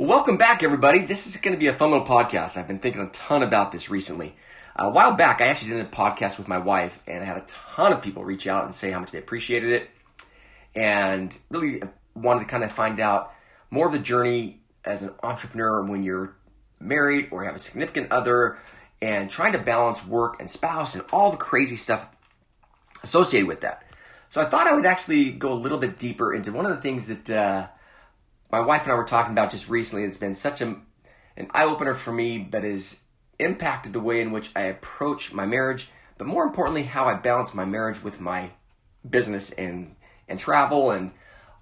Welcome back, everybody. This is going to be a fun little podcast. I've been thinking a ton about this recently. Uh, a while back, I actually did a podcast with my wife, and I had a ton of people reach out and say how much they appreciated it, and really wanted to kind of find out more of the journey as an entrepreneur when you're married or have a significant other, and trying to balance work and spouse and all the crazy stuff associated with that. So I thought I would actually go a little bit deeper into one of the things that. Uh, my wife and I were talking about just recently. It's been such a, an eye opener for me that has impacted the way in which I approach my marriage, but more importantly, how I balance my marriage with my business and and travel and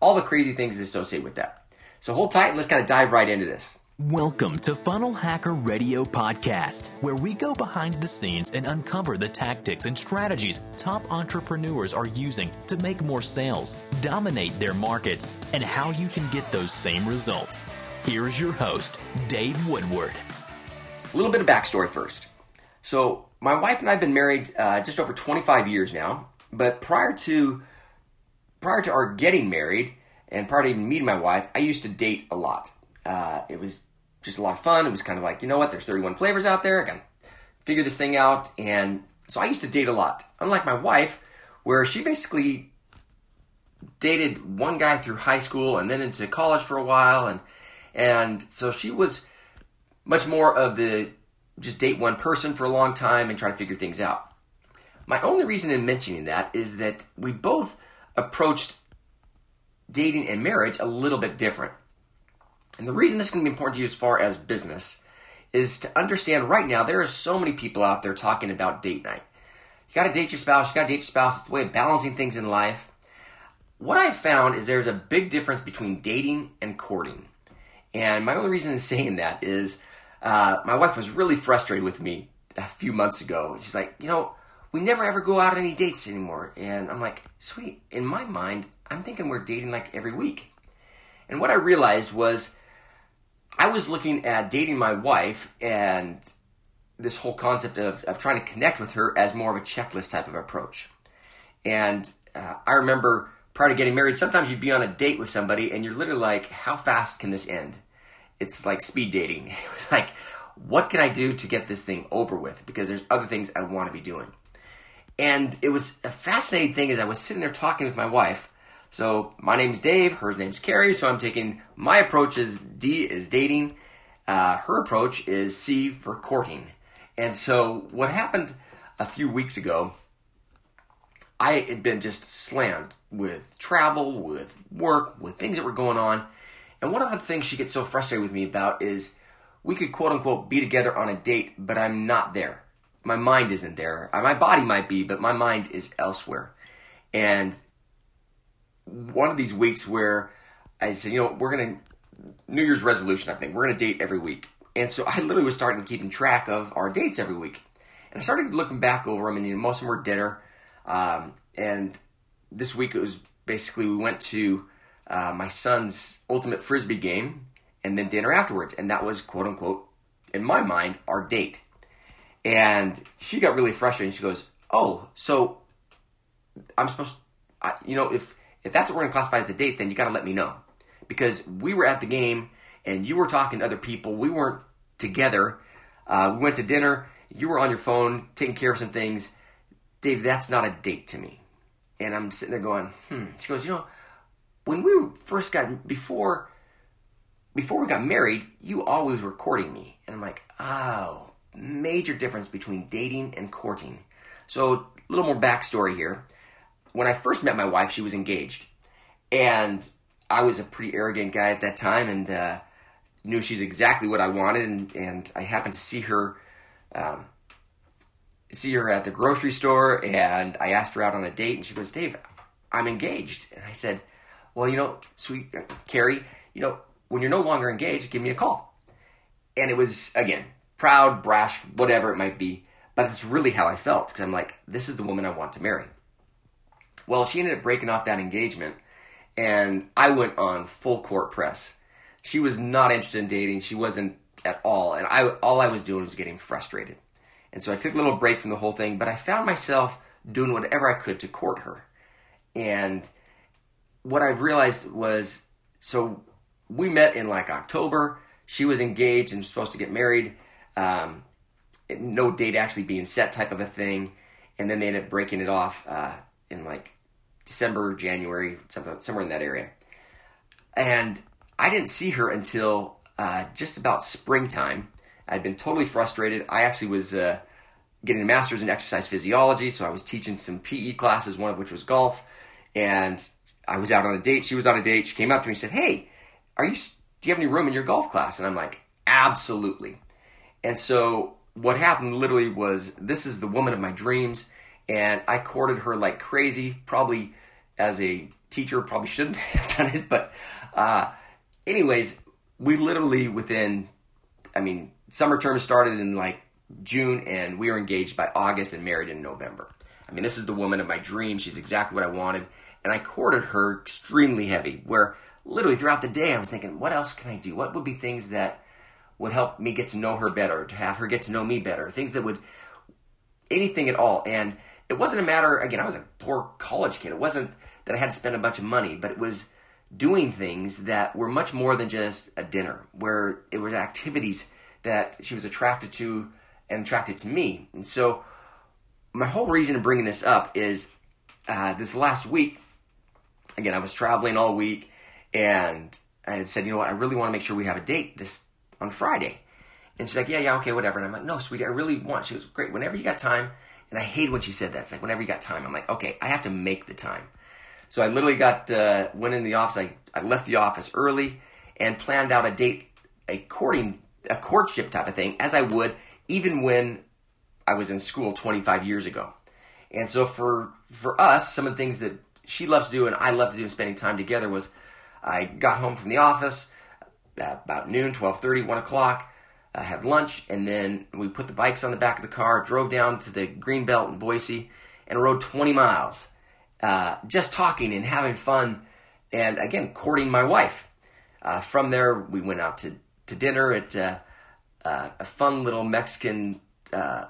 all the crazy things associated with that. So hold tight and let's kind of dive right into this. Welcome to Funnel Hacker Radio Podcast, where we go behind the scenes and uncover the tactics and strategies top entrepreneurs are using to make more sales, dominate their markets, and how you can get those same results. Here's your host, Dave Woodward. A little bit of backstory first. So, my wife and I have been married uh, just over 25 years now, but prior to prior to our getting married and prior to even meeting my wife, I used to date a lot. Uh, it was just a lot of fun. It was kind of like, you know what, there's 31 flavors out there. I gotta figure this thing out. And so I used to date a lot. Unlike my wife, where she basically dated one guy through high school and then into college for a while. And, and so she was much more of the just date one person for a long time and try to figure things out. My only reason in mentioning that is that we both approached dating and marriage a little bit different. And the reason this is going to be important to you as far as business is to understand right now there are so many people out there talking about date night. You got to date your spouse, you got to date your spouse. It's the way of balancing things in life. What I've found is there's a big difference between dating and courting. And my only reason in saying that is uh, my wife was really frustrated with me a few months ago. She's like, you know, we never ever go out on any dates anymore. And I'm like, sweet, in my mind, I'm thinking we're dating like every week. And what I realized was I was looking at dating my wife and this whole concept of, of trying to connect with her as more of a checklist type of approach. And uh, I remember prior to getting married, sometimes you'd be on a date with somebody and you're literally like, how fast can this end? It's like speed dating. It was like, what can I do to get this thing over with? Because there's other things I want to be doing. And it was a fascinating thing as I was sitting there talking with my wife so my name's Dave, her name's Carrie, so I'm taking my approach is D is dating, uh, her approach is C for courting. And so what happened a few weeks ago, I had been just slammed with travel, with work, with things that were going on. And one of the things she gets so frustrated with me about is we could quote unquote be together on a date, but I'm not there. My mind isn't there. My body might be, but my mind is elsewhere. And one of these weeks where I said, you know, we're going to, New Year's resolution, I think, we're going to date every week. And so I literally was starting keeping track of our dates every week. And I started looking back over them, and you know, most of them were dinner. Um, and this week it was basically we went to uh, my son's ultimate frisbee game and then dinner afterwards. And that was, quote unquote, in my mind, our date. And she got really frustrated. She goes, Oh, so I'm supposed to, you know, if if that's what we're going to classify as the date, then you got to let me know. Because we were at the game and you were talking to other people. We weren't together. Uh, we went to dinner. You were on your phone taking care of some things. Dave, that's not a date to me. And I'm sitting there going, hmm. She goes, you know, when we first got, before, before we got married, you always were courting me. And I'm like, oh, major difference between dating and courting. So, a little more backstory here when I first met my wife, she was engaged, and I was a pretty arrogant guy at that time, and uh, knew she's exactly what I wanted, and, and I happened to see her. Um, see her at the grocery store and I asked her out on a date and she goes, Dave, I'm engaged. And I said, well, you know, sweet uh, Carrie, you know, when you're no longer engaged, give me a call. And it was, again, proud, brash, whatever it might be. But it's really how I felt because I'm like, this is the woman I want to marry. Well, she ended up breaking off that engagement, and I went on full court press. She was not interested in dating. She wasn't at all, and I all I was doing was getting frustrated. And so I took a little break from the whole thing, but I found myself doing whatever I could to court her. And what I've realized was so we met in like October. she was engaged and supposed to get married. Um, no date actually being set, type of a thing, and then they ended up breaking it off uh, in like December, January, somewhere in that area. And I didn't see her until uh, just about springtime. I'd been totally frustrated. I actually was uh, getting a master's in exercise physiology, so I was teaching some PE classes, one of which was golf. And I was out on a date. She was on a date. She came up to me and said, "Hey, are you? Do you have any room in your golf class?" And I'm like, "Absolutely." And so what happened literally was this is the woman of my dreams, and I courted her like crazy. Probably as a teacher, probably shouldn't have done it, but uh, anyways, we literally within, I mean, summer term started in like June, and we were engaged by August and married in November. I mean, this is the woman of my dreams. She's exactly what I wanted, and I courted her extremely heavy. Where literally throughout the day, I was thinking, what else can I do? What would be things that would help me get to know her better, to have her get to know me better, things that would anything at all. And it wasn't a matter. Again, I was a poor college kid. It wasn't that I had to spend a bunch of money, but it was doing things that were much more than just a dinner, where it was activities that she was attracted to and attracted to me. And so, my whole reason of bringing this up is uh, this last week, again, I was traveling all week and I had said, you know what, I really want to make sure we have a date this on Friday. And she's like, yeah, yeah, okay, whatever. And I'm like, no, sweetie, I really want. She was great. Whenever you got time. And I hate when she said that. It's like, whenever you got time. I'm like, okay, I have to make the time. So I literally got uh, went in the office. I, I left the office early and planned out a date, a courting, a courtship type of thing, as I would even when I was in school 25 years ago. And so for for us, some of the things that she loves to do and I love to do in spending time together was I got home from the office about noon, 12:30, 1 o'clock. I had lunch, and then we put the bikes on the back of the car, drove down to the green belt in Boise, and rode 20 miles uh, just talking and having fun, and again, courting my wife. Uh, from there, we went out to, to dinner at uh, uh a fun little Mexican uh,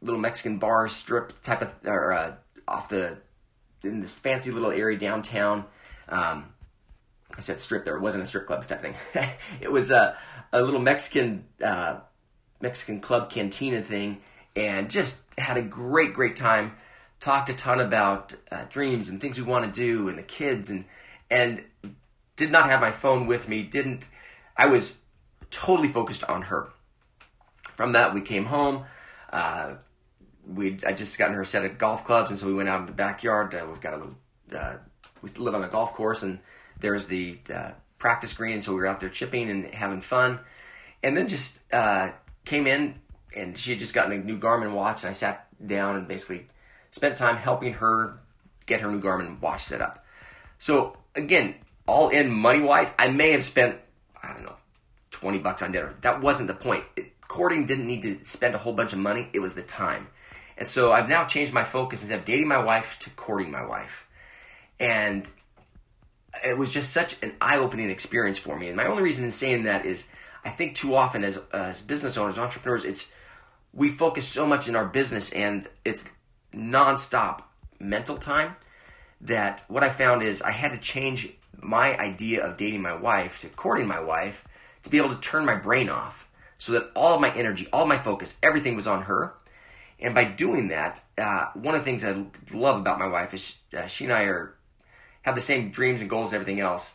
little Mexican bar strip type of or uh, off the in this fancy little area downtown. Um, I said strip there. It wasn't a strip club type thing. it was a, a little Mexican Mexican club cantina thing, and just had a great great time talked a ton about uh, dreams and things we want to do and the kids and and did not have my phone with me. Didn't I was totally focused on her. From that, we came home. Uh, we I just gotten her a set of golf clubs, and so we went out in the backyard. Uh, we've got a little. Uh, we live on a golf course, and there's the uh, practice green, so we were out there chipping and having fun. And then just uh, came in, and she had just gotten a new Garmin watch, and I sat down and basically spent time helping her get her new Garmin watch set up. So again, all in money wise, I may have spent I don't know twenty bucks on dinner. That wasn't the point. It, courting didn't need to spend a whole bunch of money. It was the time. And so I've now changed my focus instead of dating my wife to courting my wife. And it was just such an eye-opening experience for me. And my only reason in saying that is I think too often as as business owners, entrepreneurs, it's we focus so much in our business and it's nonstop mental time that what I found is I had to change my idea of dating my wife to courting my wife to be able to turn my brain off so that all of my energy, all my focus, everything was on her. And by doing that, uh, one of the things I love about my wife is uh, she and I are have the same dreams and goals and everything else.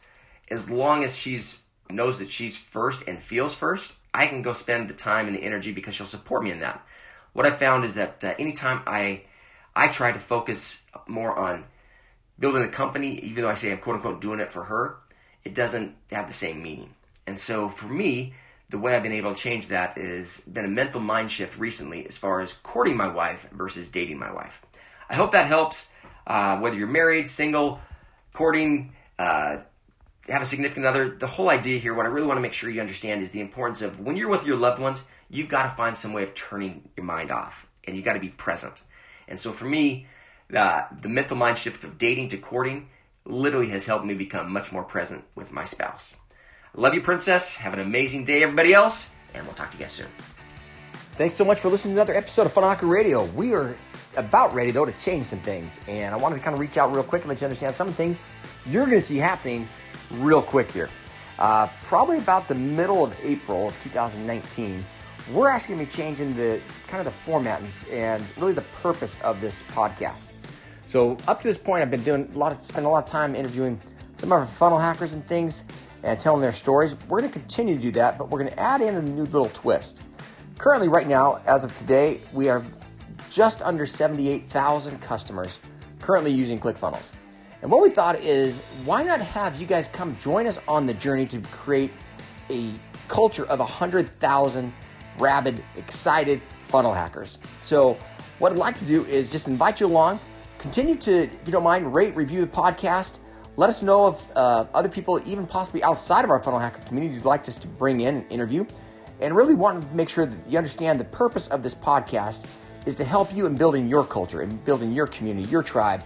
As long as she's knows that she's first and feels first, I can go spend the time and the energy because she'll support me in that. What I found is that uh, anytime I I try to focus more on building a company, even though I say I'm quote unquote doing it for her, it doesn't have the same meaning. And so for me, the way I've been able to change that is been a mental mind shift recently as far as courting my wife versus dating my wife. I hope that helps. Uh, whether you're married, single, courting, uh, have a significant other, the whole idea here, what I really want to make sure you understand is the importance of when you're with your loved ones, you've got to find some way of turning your mind off and you've got to be present. And so for me, uh, the mental mind shift of dating to courting literally has helped me become much more present with my spouse. Love you, princess. Have an amazing day, everybody else, and we'll talk to you guys soon. Thanks so much for listening to another episode of Hacker Radio. We are about ready, though, to change some things. And I wanted to kind of reach out real quick and let you understand some things you're going to see happening real quick here. uh, probably about the middle of April of 2019, we're actually going to be changing the kind of the format and, really the purpose of this podcast. So up to this point, I've been doing a lot of spending a lot of time interviewing some of our funnel hackers and things and telling their stories. We're going to continue to do that, but we're going to add in a new little twist. Currently, right now, as of today, we are just under 78,000 customers currently using ClickFunnels. And what we thought is, why not have you guys come join us on the journey to create a culture of 100,000 rabid, excited funnel hackers? So, what I'd like to do is just invite you along. Continue to, if you don't mind, rate, review the podcast. Let us know if uh, other people, even possibly outside of our funnel hacker community, would like us to bring in and interview. And really want to make sure that you understand the purpose of this podcast is to help you in building your culture and building your community, your tribe,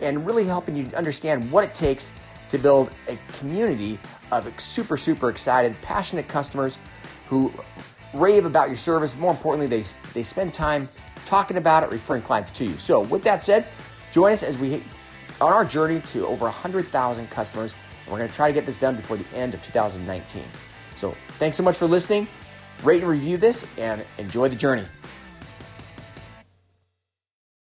and really helping you understand what it takes to build a community of super, super excited, passionate customers who rave about your service. More importantly, they, they spend time talking about it, referring clients to you. So, with that said, join us as we on our journey to over 100,000 customers. And we're going to try to get this done before the end of 2019. So, thanks so much for listening. Rate and review this and enjoy the journey.